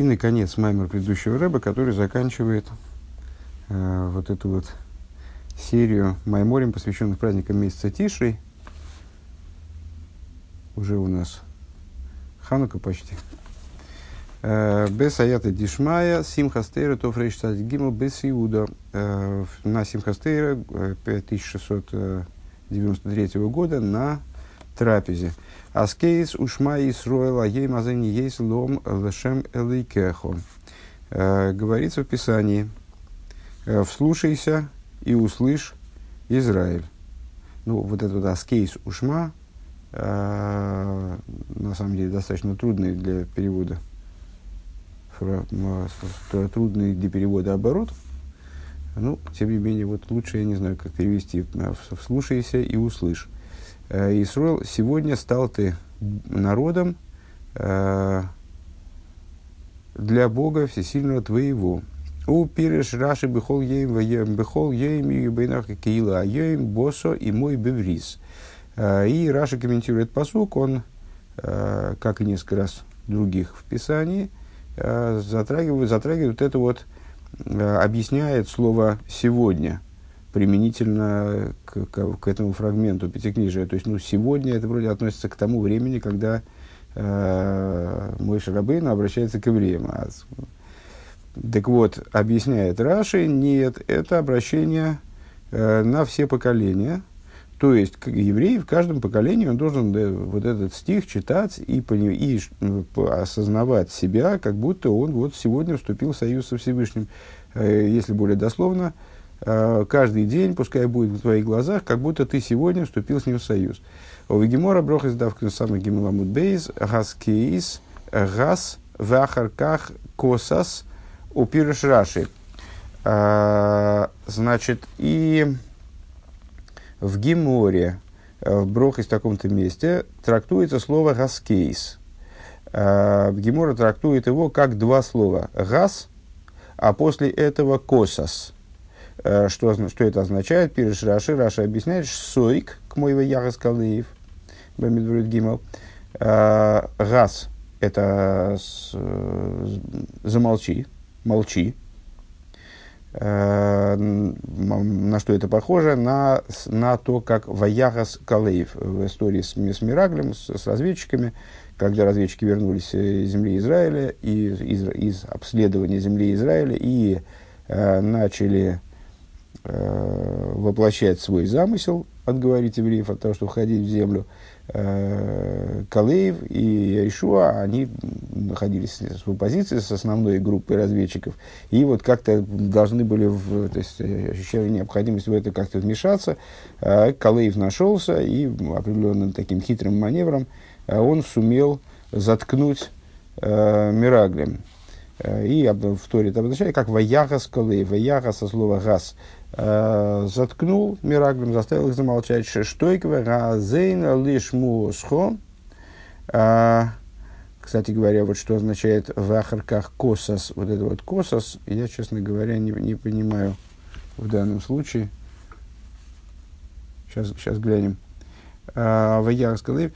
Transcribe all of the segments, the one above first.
И, наконец, маймер предыдущего рэба, который заканчивает э, вот эту вот серию майморем, посвященных праздникам месяца Тишей. Уже у нас Ханука почти. Э, без аята дишмая, симхастейра, тофрейш гимл, без иуда. Э, на симхастейра 5693 э, года на трапезе. הסכת ושמע ישראל היום הזה נהיית לעם לה' אלקיך. Говорится в Писании, вслушайся и услышь Израиль. Ну, вот этот הסכת ושמע, на самом деле, достаточно трудный для перевода трудный для перевода оборот. Ну, тем не менее, вот лучше, я не знаю, как перевести, вслушайся и услышь. Э, Исруэл, сегодня стал ты народом э, для Бога Всесильного твоего. У пиреш раши бехол ейм бехол ейм и бейнах киила ейм босо и мой беврис. Э, и Раши комментирует посук, он, как и несколько раз других в Писании, затрагивает, затрагивает это вот, объясняет слово «сегодня», применительно к, к, к этому фрагменту Пятикнижия. То есть, ну, сегодня это вроде относится к тому времени, когда э, мой Шарабейн обращается к евреям. А, так вот, объясняет Раши, нет, это обращение э, на все поколения. То есть, как еврей в каждом поколении он должен да, вот этот стих читать и, и ну, осознавать себя, как будто он вот сегодня вступил в союз со Всевышним. Э, если более дословно, э, Э, каждый день, пускай будет в твоих глазах, как будто ты сегодня вступил с ним в союз. У Вегемора брох издавка самый гимеламут бейс, газ кейс, газ вахарках косас упирыш раши. Э, значит, и в Гиморе, э, в брох из таком-то месте, трактуется слово гаскейс. Гемора трактует его как два слова. Газ, а после этого косас – Э, что, что это означает? Пириш Раши. Раши объясняет, сойк к моего яга скалыев. Бамидврит гимал. Э, газ – это э, замолчи, молчи. На что это похоже? На, на то, как Ваягас Калеев в истории с, с Мираглем, с, с разведчиками, когда разведчики вернулись из земли Израиля, и, из, из обследования земли Израиля, и э, начали э, воплощать свой замысел, отговорить евреев от того, чтобы входить в землю, э, Калеев и Ишуа, они находились в оппозиции с основной группой разведчиков, и вот как-то должны были, в, то есть ощущали необходимость в это как-то вмешаться. Э, Калеев нашелся, и определенным таким хитрым маневром э, он сумел заткнуть э, Мираглем. Э, и в Торе это обозначает как «ваяхас калеев», «ваяхас» со слова «гас», э, заткнул Мираглем, заставил их замолчать. Шештойква разейна лишь муосхо. Э, кстати говоря, вот что означает в ахарках косас, вот это вот косас, я, честно говоря, не, не понимаю в данном случае. Сейчас, сейчас глянем. В Ярскалев.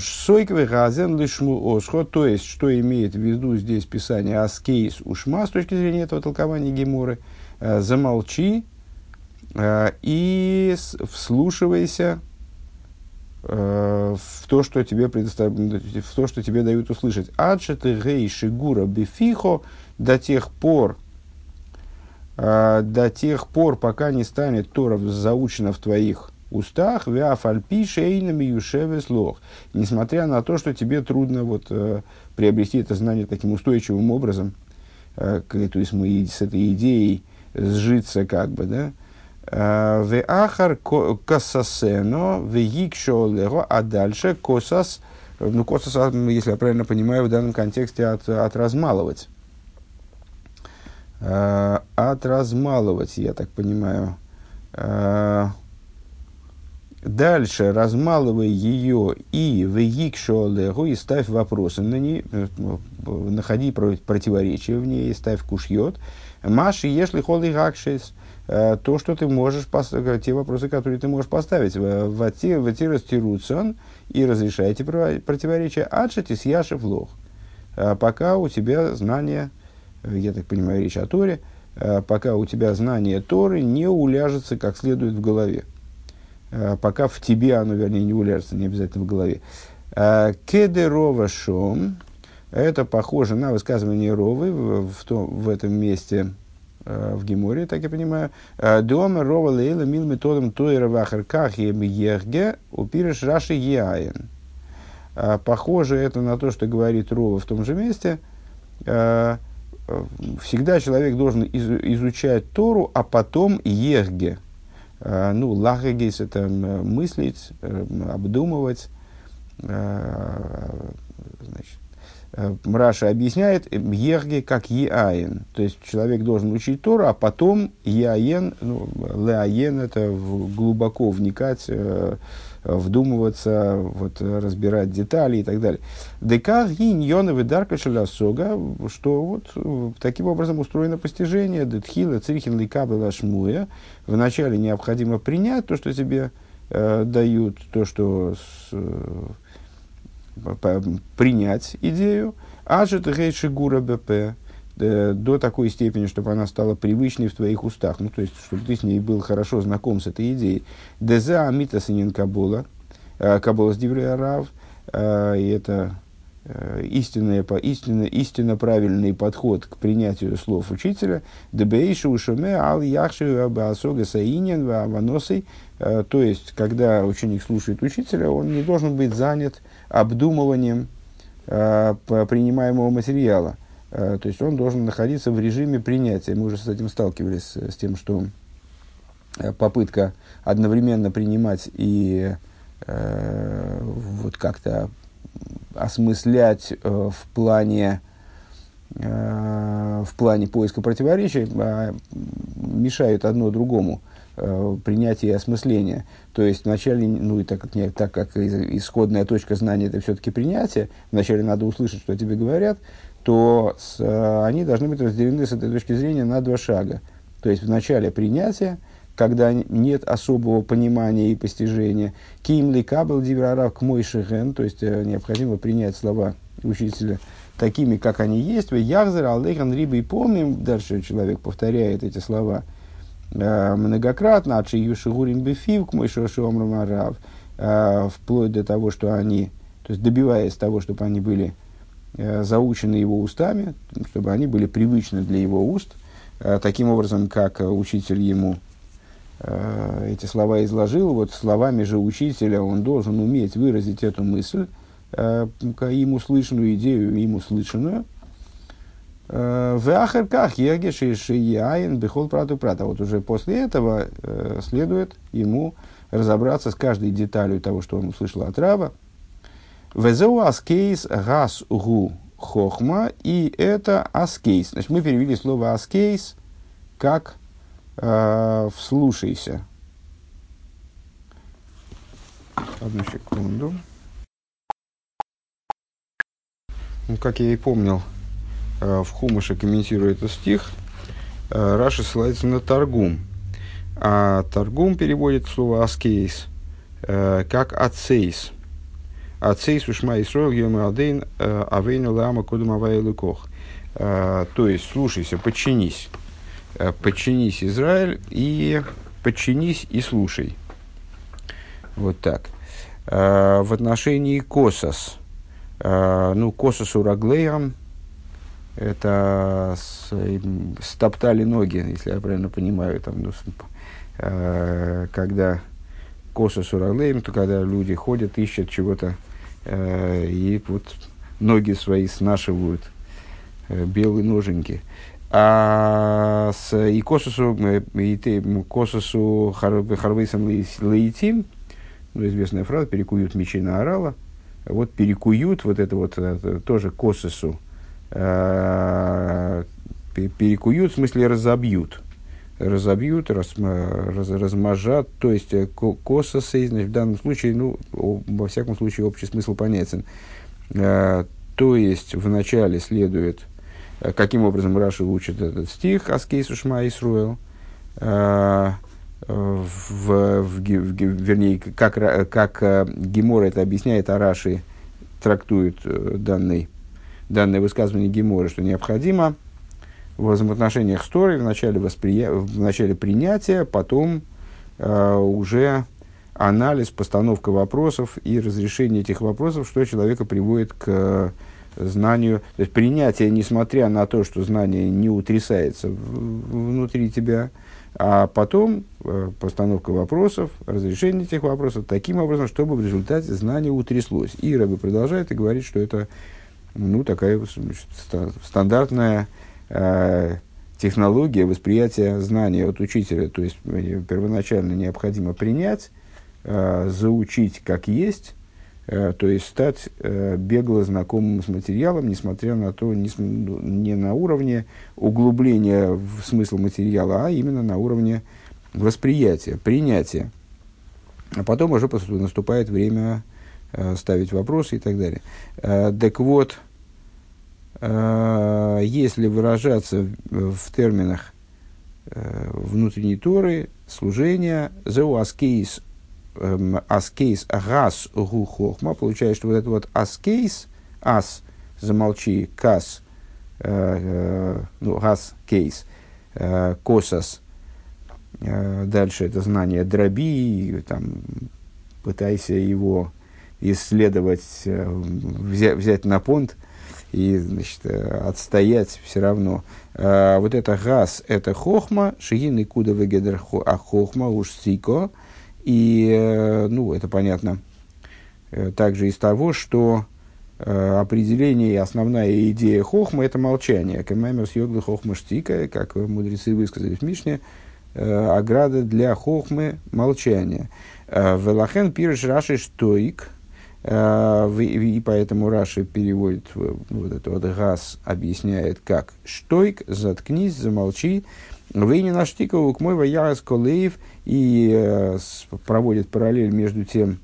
Сойковый газен лишму осхо, то есть, что имеет в виду здесь Писание аскейс ушма с точки зрения этого толкования Геморы, замолчи Э, и вслушивайся э, в то, что тебе предостав... в то, что тебе дают услышать. Адшеты гей шигура бифихо до тех пор, э, до тех пор, пока не станет Тора заучена в твоих устах, вяфальпи шейнами юшевес лох. Несмотря на то, что тебе трудно вот, приобрести это знание таким устойчивым образом, то есть мы с этой идеей сжиться как бы, да, в ахар косасено, в лего, а дальше косас, ну, косас, если я правильно понимаю, в данном контексте от, от размалывать. От размалывать, я так понимаю. Дальше размалывай ее и в лего и ставь вопросы на ней, находи противоречия в ней, и ставь кушьет. Маши, если холи гакшес – Э, то, что ты можешь, поставить, те вопросы, которые ты можешь поставить. Ватирас тируцан и разрешаете противоречия адшати с яшев лох. пока у тебя знание, я так понимаю, речь о Торе, пока у тебя знание Торы не уляжется как следует в голове. Пока в тебе оно, вернее, не уляжется, не обязательно в голове. Кедерова шом, это похоже на высказывание Ровы в, в, том, в этом месте в Геморе, так я понимаю. Дома Рова Лейла мил методом Тойра Вахарках Ехге упириш Раши Яин. Похоже это на то, что говорит Рова в том же месте. Всегда человек должен изучать Тору, а потом Ехге. Ну, лахагейс это мыслить, обдумывать, значит, Э, Мраша объясняет Ехге как Еаин. То есть человек должен учить Тору, а потом Еаен, ну, Леаен это глубоко вникать, э, вдумываться, вот, разбирать детали и так далее. Деках гиньоновы дарка шелясога, что вот э, таким образом устроено постижение. Детхила црихин ликабела шмуя. Вначале необходимо принять то, что тебе э, дают, то, что с, принять идею, а же гура БП, до такой степени, чтобы она стала привычной в твоих устах, ну, то есть, чтобы ты с ней был хорошо знаком с этой идеей. Деза амита синин кабула, э, кабула с рав, э, и это э, истинный, истинно, истинно правильный подход к принятию слов учителя. Дебейшу ушуме ал яхши абасога саинен ваносой. То есть, когда ученик слушает учителя, он не должен быть занят обдумыванием э, принимаемого материала. Э, то есть он должен находиться в режиме принятия. Мы уже с этим сталкивались, с тем, что э, попытка одновременно принимать и э, вот как-то осмыслять э, в плане э, в плане поиска противоречий э, мешают одно другому э, принятие и осмысление. То есть вначале, ну и так не, так как исходная точка знания это все-таки принятие, вначале надо услышать, что тебе говорят, то с, э, они должны быть разделены с этой точки зрения на два шага. То есть вначале принятие, когда нет особого понимания и постижения. Ким ли кабел к мой шехен, то есть э, необходимо принять слова учителя такими, как они есть. Яхзер алейхан риба и помним, дальше человек повторяет эти слова – Э, многократно, от Шиюшигурим Бефив к Мойшошуамрамарав, э, вплоть до того, что они, то есть добиваясь того, чтобы они были э, заучены его устами, чтобы они были привычны для его уст, таким образом, как учитель ему эти слова изложил, вот словами же учителя он должен уметь выразить эту мысль, им услышанную идею, им услышанную, Э, в Ахарках Егеш и Шияин Бехол Прату Прата. Вот уже после этого э, следует ему разобраться с каждой деталью того, что он услышал от Раба. וזהו הסכת הס הוא חכמה. И это הסכת. Значит, мы перевели слово הסכת как э, вслушайся. Одну секунду. Ну, как я и помнил, Э, в Хумаше комментируя этот стих, э, Раши ссылается на Таргум. А Таргум переводит слово «הסכת» э, как «ацейс». «Ацейс ушма Исроил гемадейн авейну лама кудум авайлыкох». То есть, слушайся, подчинись. Подчинись, Израиль, и подчинись и слушай. Вот так. В отношении Косос. Ну, Косос ураглеям – это с, стоптали ноги, если я правильно понимаю, там, ну, э, когда коса сураглеем, то когда люди ходят, ищут чего-то, э, и вот ноги свои снашивают, э, белые ноженьки. А с и косусу, э, и ты, косусу харвейсом лейтим, ну, известная фраза, перекуют мечи на орала, вот перекуют, вот это вот это, тоже косусу, Э, перекуют, в смысле разобьют. Разобьют, раз, раз, размажат, то есть э, косо в данном случае, ну, во всяком случае, общий смысл понятен. Э, то есть, вначале следует, каким образом Раша учит этот стих «Аскейсу Шма Исруэл», в, в, в, вернее, как, как Гемор это объясняет, а Раши трактует данный данное высказывание Гемора, что необходимо в взаимоотношениях с Торой в начале, восприя... в начале принятия, потом э, уже анализ, постановка вопросов и разрешение этих вопросов, что человека приводит к знанию, то есть принятие, несмотря на то, что знание не утрясается внутри тебя, а потом э, постановка вопросов, разрешение этих вопросов таким образом, чтобы в результате знание утряслось. И Рэбе продолжает и говорит, что это ну, такая стандартная э, технология восприятия знания от учителя. То есть э, первоначально необходимо принять, э, заучить как есть, э, то есть стать э, бегло знакомым с материалом, несмотря на то, не, не на уровне углубления в смысл материала, а именно на уровне восприятия, принятия. А потом уже наступает время э, ставить вопросы и так далее. Э, так вот, если выражаться в, терминах э, внутренней Торы, служения, зеу аскейс, аскейс гас гу хохма, получается, что вот это вот аскейс, ас, замолчи, кас, э, э, ну, гас, кейс, э, косас, э, дальше это знание дроби, там, пытайся его исследовать, э, взять, взять на понт и значит, э, отстоять все равно. А, вот это газ, это хохма, шигин и куда а хохма уж сико. И, э, ну, это понятно также из того, что определение и основная идея хохма – это молчание. Камаймер съегла хохма штика, как мудрецы высказали в Мишне, ограда для хохмы – молчание. Велахен пирш раши штоик – Э, и поэтому Раши переводит вот это вот газ, объясняет как «штойк», «заткнись», «замолчи», «вы не наштикову к мой ваярас колеев» и э, проводит параллель между тем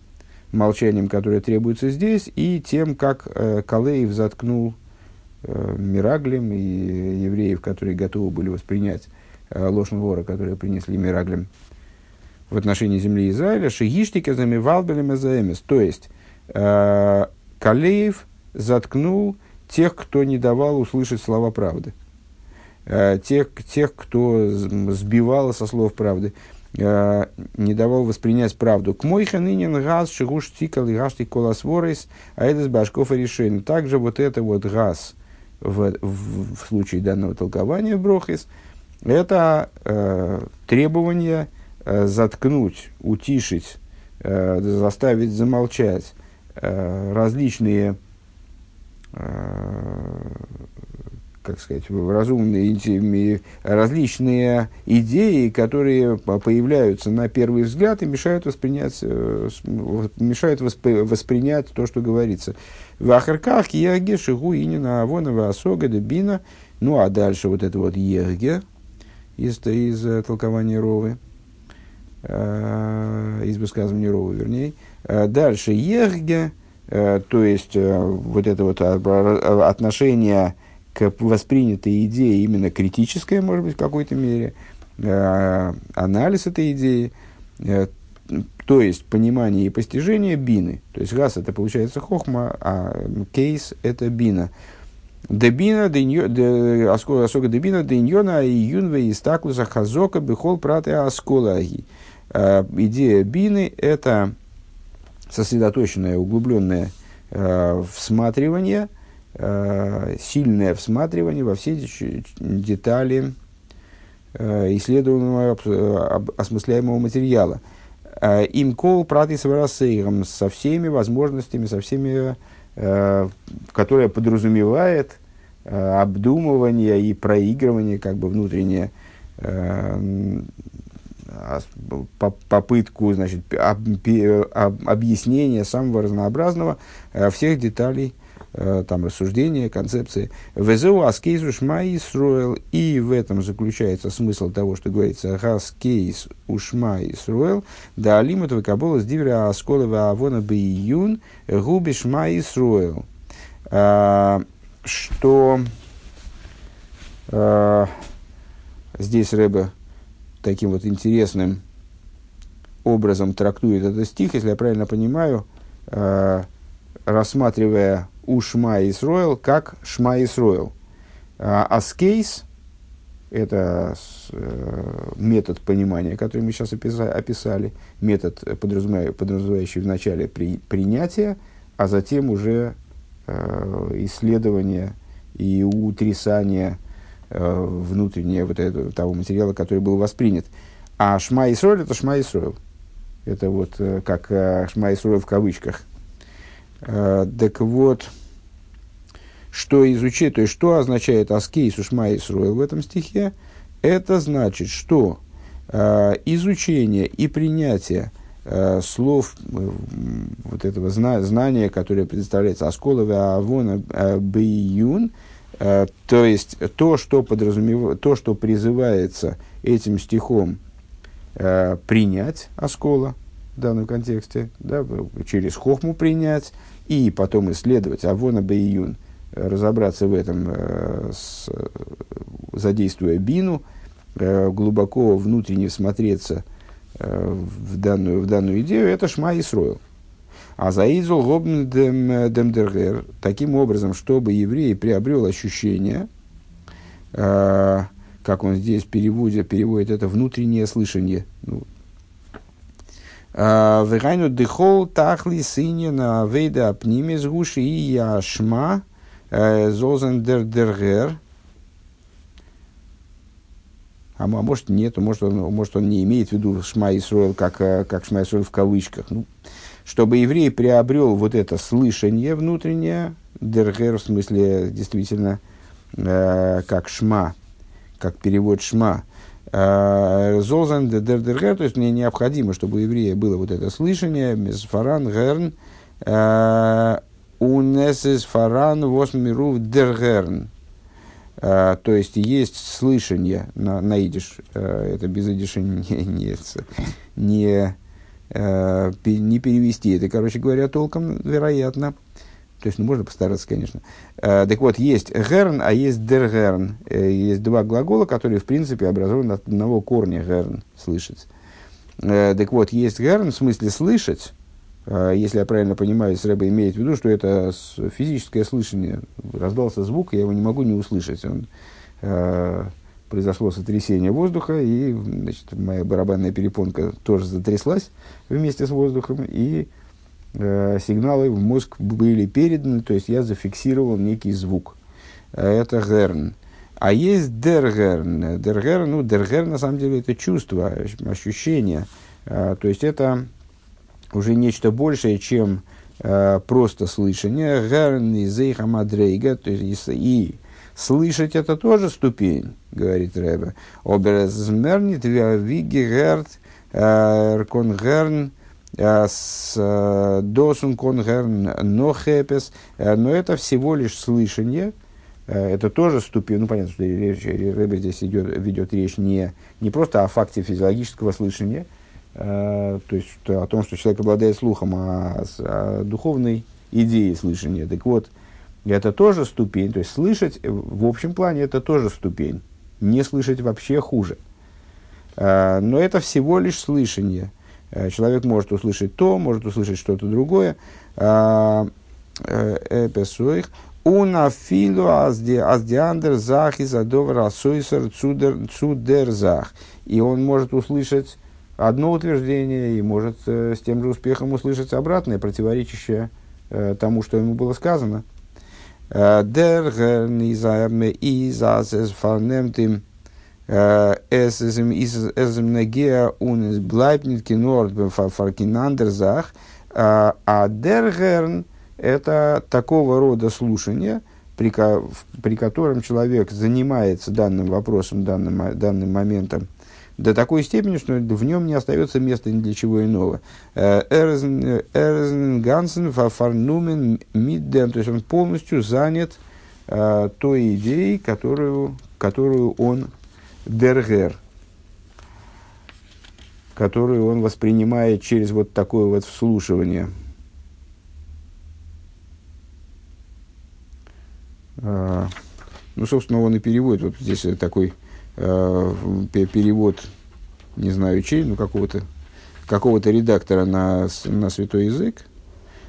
молчанием, которое требуется здесь, и тем, как э, Калеев заткнул э, Мираглем и евреев, которые готовы были воспринять ложь вора, которые принесли Мираглем в отношении земли Израиля, шигиштика замивалбелем То есть, Калеев заткнул тех, кто не давал услышать слова правды. Э, тех, тех, кто сбивал со слов правды, э, не давал воспринять правду. К мой ханынин газ шигуш тикал и гашти колосворис, а это с башков и решение. Также вот это вот газ в, в, в случае данного толкования Брохис, это э, требование э, заткнуть, утишить, э, заставить замолчать Э, различные, э, как сказать, разумные, различные идеи, которые появляются на первый взгляд и мешают воспринять, э, мешают воспринять то, что говорится. В Ахарках Ерге, Шигу, Инина, Авонова, Асога, Дебина. Ну, а дальше вот это вот Ерге из, из толкования Ровы, из высказывания Ровы, вернее. Э, дальше ехге, э, то есть э, вот это вот отношение к воспринятой идее именно критическое, может быть, в какой-то мере, анализ этой идеи, то есть понимание и постижение бины. То есть газ это получается хохма, а кейс это бина. Дебина, особо дебина, деньона, июнве, истаклуса, хазока, бихол, праты, асколаги. Идея бины – это сосредоточенное, углубленное э, всматривание, э, сильное всматривание во все детали э, исследуемого, осмысляемого материала. Им кол праты со всеми возможностями, со всеми, которые подразумевает обдумывание и проигрывание как бы внутреннее попытку значит, объяснения самого разнообразного э, всех деталей э, там, рассуждения, концепции. Везеу аскейз ушма Исруэл. И в этом заключается смысл того, что говорится аскейз ушма Исруэл. Да алимат векабола с дивера асколева авона бейюн губи шма Исруэл. А, что а, здесь Рэбе таким вот интересным образом трактует этот стих, если я правильно понимаю, э, рассматривая у Шма Исроил как Шма Исроил. А, аскейс – это э, метод понимания, который мы сейчас описали, метод, подразумевающий в начале при, принятия, а затем уже э, исследования и утрясания э, внутреннего вот этого, того материала, который был воспринят. А Шма Исроил – это Шма Исроил. Это вот э, как э, Шма Исроил в кавычках. Так вот, что изучить, то есть что означает аскейс ушма Исруэл в этом стихе, это значит, что изучение и принятие слов вот этого зна- знания, которое представляется Асколове Авона Бейюн, то есть то, что подразумевает, то, что призывается этим стихом э, принять Аскола в данном контексте, да, через хохму принять и потом исследовать Авона Бейюн – разобраться в этом, э, с, задействуя бину, э, глубоко внутренне всмотреться э, в данную, в данную идею, это шма и сроил. А заизул гобн демдергер таким образом, чтобы еврей приобрел ощущение, как он здесь переводит, переводит это внутреннее слышание. Ну, Вегайну дыхол тахли сыне на вейда апнимис гуши и яшма Зозендердергер. А, а может нет, может он, может он не имеет в виду Шма Исруэл как, э, как Шма Исруэл в кавычках. Ну, чтобы еврей приобрел вот это слышание внутреннее, дергер в смысле действительно э, как шма, как перевод шма, э, Золзан дергер, то есть мне необходимо, чтобы у еврея было вот это слышание, мезфаран герн, э, Унесес фаран восмиру дергерн. А, то есть есть слышание на, на идиш, это без идиша не, не, не, а, не перевести. Это, короче говоря, толком, вероятно. То есть, ну, можно постараться, конечно. Так вот, есть герн, а есть дергерн. Э, есть два глагола, которые, в принципе, образованы от одного корня герн, слышать. Так вот, есть герн в смысле слышать, а, если я правильно понимаю, Рэба имеет в виду, что это физическое слышание. Раздался звук, я его не могу не услышать. Он, э, произошло сотрясение воздуха, и значит, моя барабанная перепонка тоже затряслась вместе с воздухом, и э, сигналы в мозг были переданы, то есть я зафиксировал некий звук. Это герн. А есть дергерн. Дергерн, ну, дергерн на самом деле это чувство, ощущение. А, то есть это уже нечто большее, чем э, просто слышание. Гарни зейха мадрейга, то есть и слышать это тоже ступень, говорит Рэбе. Оберзмернит виги герт э, конгерн э, с э, досун конгерн но хепес, но это всего лишь слышание, это тоже ступень, ну понятно, что речь, Рэбе здесь идет, ведет речь не, не просто о факте физиологического слышания, то есть о том, что человек обладает слухом, а о духовной идее слышания. Так вот, это тоже ступень, то есть слышать в общем плане это тоже ступень, не слышать вообще хуже. Э, но это всего лишь слышание. Э, человек может услышать то, может услышать что-то другое. Эпесуих. Уна филу аздиандер зах и задовар асойсер цудер зах. И он может услышать одно утверждение и может э, с тем же успехом услышать обратное, противоречащее э, тому, что ему было сказано. Дер изазес фарнемтим эсэзем эзем негеа унес блайбнит кинорд фаркинандерзах. А дергерн – это такого рода слушание, при, при котором человек занимается данным вопросом, данным, данным моментом – до такой степени, что в нем не остается места ни для чего иного. Э, Эрзен Гансен фарнумен миддем, то есть он полностью занят э, той идеей, которую, которую он дергер, которую он воспринимает через вот такое вот вслушивание. Э, ну, собственно, он и переводит. Вот здесь такой э, перевод, не знаю чей, ну какого-то какого-то редактора на, на святой язык.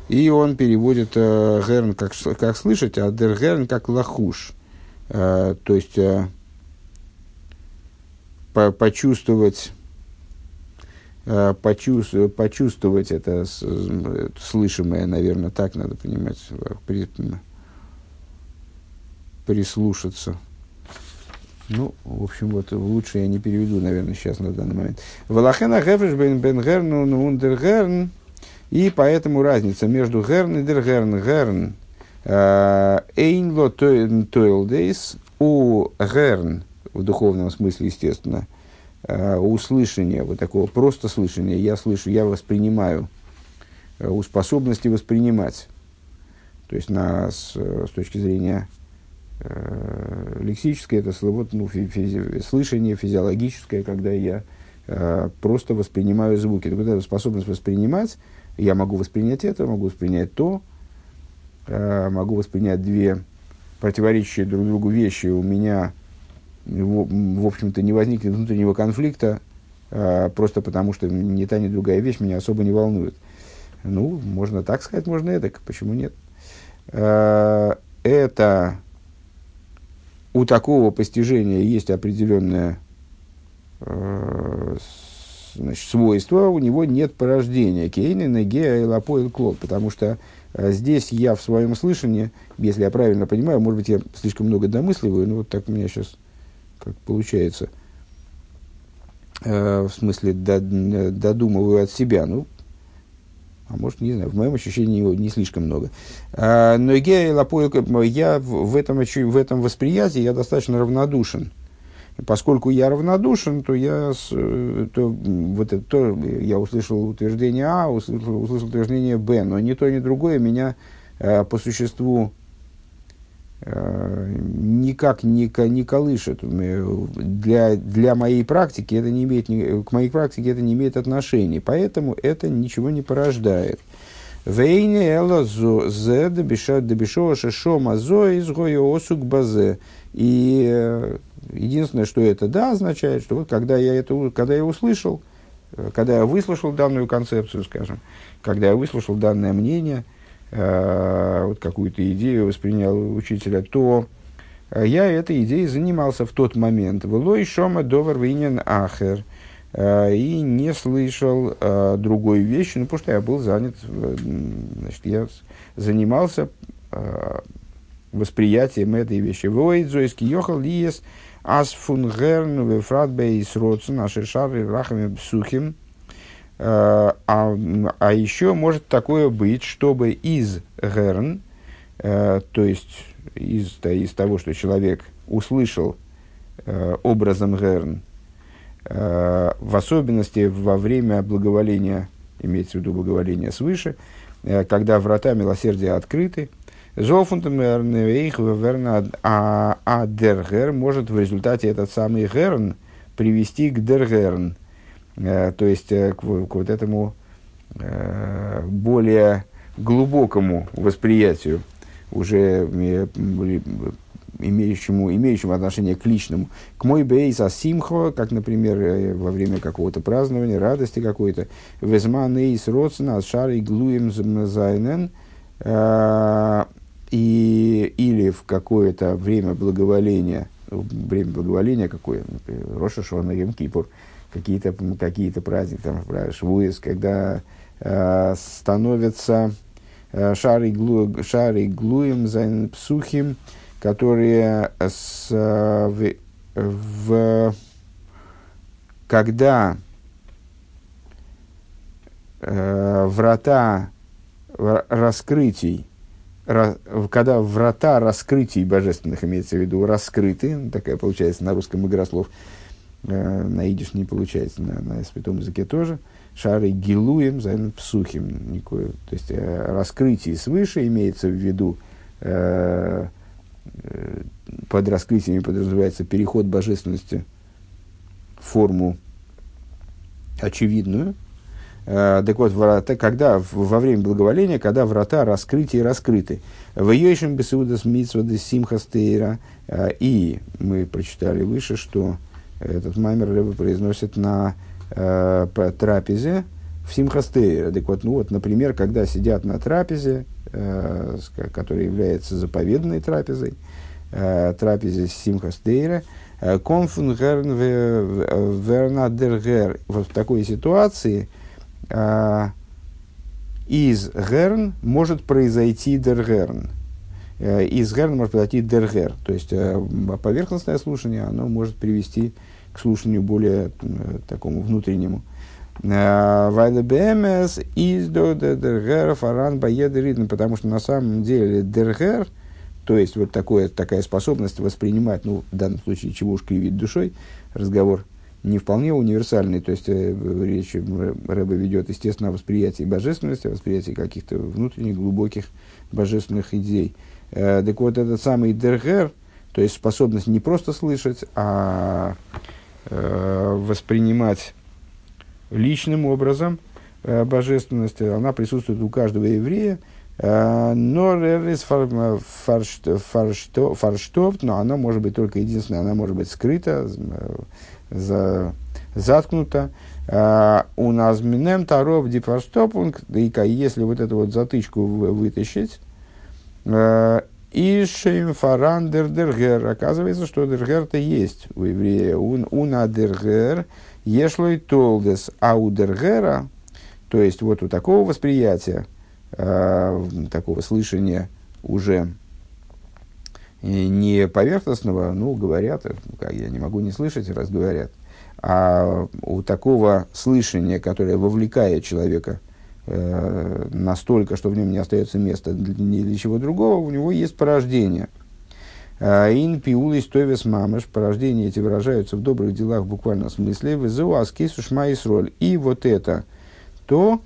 И он переводит э, герн как, как слышать, а дер герн как лахуш. Э, то есть э, по, почувствовать, э, почувствовать, почувствовать это слышимое, наверное, так надо понимать, при, прислушаться. Ну, в общем, вот лучше я не переведу, наверное, сейчас на данный момент. Валахена гефреш бен бен ундер герн. И поэтому разница между герн и дер герн. Э, эйн тойлдейс у герн, в духовном смысле, естественно, э, услышание, вот такого просто слышания, я слышу, я воспринимаю, э, у способности воспринимать. То есть на, с, с точки зрения лексическое, это слово, ну, физи, слышание физиологическое, когда я э, просто воспринимаю звуки. Вот эта способность воспринимать, я могу воспринять это, могу воспринять то, э, могу воспринять две противоречащие друг другу вещи. У меня, в, в общем-то, не возникнет внутреннего конфликта, э, просто потому что ни та, ни другая вещь меня особо не волнует. Ну, можно так сказать, можно это, почему нет? Э, это у такого постижения есть определенное э, значит, свойство, у него нет порождения. Кейны, Негея и Лапоил Клод. Потому что э, здесь я в своем слышании, если я правильно понимаю, может быть, я слишком много домысливаю, но вот так у меня сейчас как получается. Э, в смысле, додумываю от себя. Ну, а может, не знаю, в моем ощущении его не слишком много. А, но я, я в этом, в этом восприятии я достаточно равнодушен. Поскольку я равнодушен, то я, то, вот это, то я услышал утверждение А, услышал, услышал утверждение Б, но ни то, ни другое меня э, по существу никак не, не колышет. Для, для моей практики это не имеет, к моей практике это не имеет отношения, поэтому это ничего не порождает. Вейне эла зе дебишо шешо мазо изгою осук базе. И э, единственное, что это да означает, что вот когда я это, когда я услышал, э, когда я выслушал данную концепцию, скажем, когда я выслушал данное мнение, э, вот какую-то идею воспринял учителя, то я этой идеей занимался в тот момент. Влой шома довар винен ахер. И не слышал другой вещи, ну, потому что я был занят, значит, я занимался восприятием этой вещи. Воидзойский йохал лиес ас фунгерн вефратбейс родсен ашершары рахами сухим. А, а еще может такое быть, чтобы из герн, то есть из, из того, что человек услышал образом герн, в особенности во время благоволения, имеется в виду благоволения свыше, когда врата милосердия открыты, а, а дергер может в результате этот самый герн привести к дергерн, э, то есть э, к, к вот этому э, более глубокому восприятию, уже имеющему, имеющему отношение к личному. К мой бейса симхо, как, например, во время какого-то празднования, радости какой-то. Везман эйс родсена шары глуем зайнен и, или в какое-то время благоволения, время благоволения какое, например, Роша Шона, Йом Кипур, какие-то какие праздники, там, Швуис, когда э, становятся э, шары, глу, шары глуем за псухим, которые с, в, в, когда э, врата раскрытий когда врата раскрытий божественных, имеется в виду раскрыты, такая получается на русском игра слов, э, на идиш не получается, на, на святом языке тоже, шары гилуем, за псухим, никакое, то есть э, раскрытие свыше имеется в виду, э, э, под раскрытиями подразумевается переход божественности в форму очевидную, Э, так вот, врата, когда во время благоволения, когда врата раскрыты и раскрыты. В Йойшем Бесудас Митсвады Симхастейра. Э, и мы прочитали выше, что этот маймер Рэбе произносит на э, трапезе в Симхастейре. Так вот, ну вот, например, когда сидят на трапезе, э, которая является заповеданной трапезой, э, трапезе Симхастейра, э, конфунгерн вернадергер. Вот в такой ситуации э, из герн может произойти дергерн. Э, из герн может произойти дергер. То есть э, поверхностное слушание, оно может привести к слушанию более э, такому внутреннему. Вайлебемес из до дергер фаран баедеридн, потому что на самом деле дергер, то есть вот такое, такая способность воспринимать, ну, в данном случае, чего уж кривить душой, разговор не вполне универсальный, то есть э, речь Рэба ведет, естественно, о восприятии божественности, о восприятии каких-то внутренних глубоких божественных идей. Э, так вот, этот самый дергер, то есть способность не просто слышать, а э, воспринимать личным образом э, божественность, она присутствует у каждого еврея, э, но фарштофт, но она может быть только единственная, она может быть скрыта, э, за, заткнута. У нас минем таров дипарштопунг, и если вот эту вот затычку вытащить, и шейм дергер. Оказывается, что дергер-то есть у еврея. Уна дергер – Ешлой толдес аудергера, то есть вот у такого восприятия, э, такого слышания уже не поверхностного, ну, говорят, как я не могу не слышать, раз говорят, а у такого слышания, которое вовлекает человека э, настолько, что в нем не остается места ни для чего другого, у него есть порождение – а, ин пиулис товес мамаш, порождения эти выражаются в добрых делах в буквальном смысле, вызыву аскейсу шма роль. И вот это то,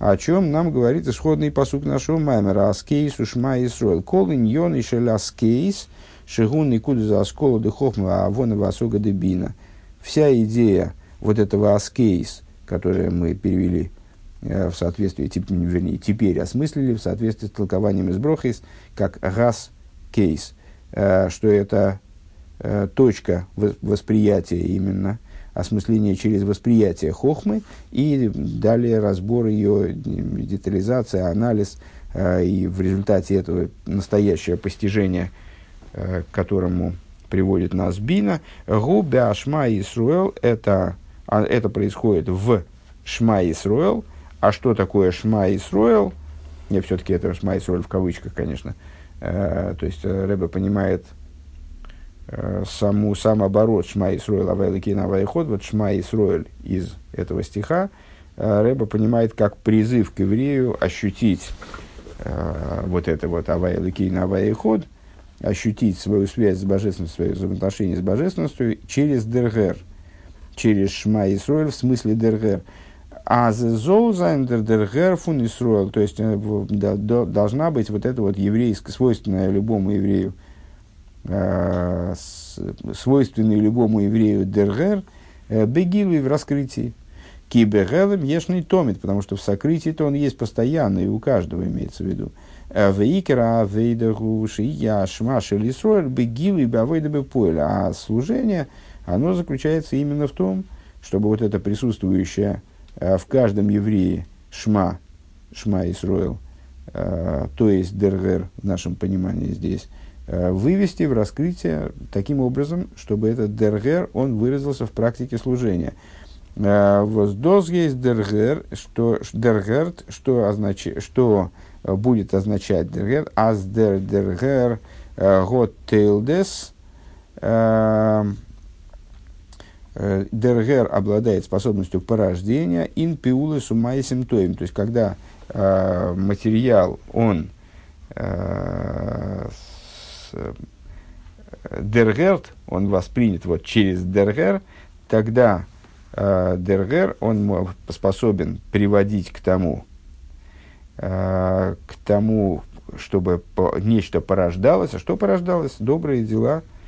о чем нам говорит исходный посук нашего маймера. Аскейсу шма роль. Кол иньон и шель аскейс, шигун и куду за асколу дыхохма, а вон васога дебина. Вся идея вот этого аскейс, которое мы перевели в соответствии, вернее, теперь осмыслили в соответствии с толкованием из Брохис, как газ кейс – Э, что это э, точка восприятия именно, осмысление через восприятие хохмы, и далее разбор ее, детализация, анализ, э, и в результате этого настоящее постижение, к которому приводит нас Бина, губя Шма Исруэл, это, а, это происходит в Шма Исруэл, а что такое Шма Исруэл? Не, все-таки это Шма Исруэл в кавычках, конечно – Э, то есть э, Рэбе понимает э, саму, сам оборот Шма Исруэль Авайлыкин Авайход, вот Шма Исруэль из этого стиха, Рэба понимает как призыв к еврею ощутить вот это вот הוי' אלקינו הוי' אחד, ощутить свою связь с божественностью, свое взаимоотношение с божественностью через דערהער, через שמע ישראל в смысле דערהער. עס זאל זיין דער דערהער פון ישראל, то есть э, должна быть вот эта вот еврейская, свойственная любому еврею, э, свойственный любому еврею דערהער, э, בגילוי в раскрытии. כי בהעלם ישנו תמיד, потому что в сокрытии-то он есть постоянно, и у каждого имеется в виду. Вейкера, вейдагу, шия, шмаш или бегилу и бавейда А служение, оно заключается именно в том, чтобы вот это присутствующее Э, в каждом еврее шма, шма Исруэл, э, то есть дергер в нашем понимании здесь, э, вывести в раскрытие таким образом, чтобы этот дергер, он выразился в практике служения. Воздоз есть дергер, что дергерт, что, означает, что будет означать дергер, аз дер дергер гот тейлдес, Э, Дергер обладает способностью порождения ин пиулы сумай симптоем. То есть, когда э, материал, он э, с, дергерт, он воспринят вот через дергер, тогда э, дергер, он способен приводить к тому, э, к тому, чтобы по, нечто порождалось. А что порождалось? Добрые дела – Э,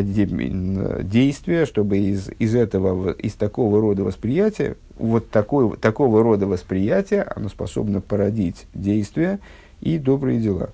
действия, чтобы из, из этого, из такого рода восприятия, вот такой, такого рода восприятия, оно способно породить действия и добрые дела.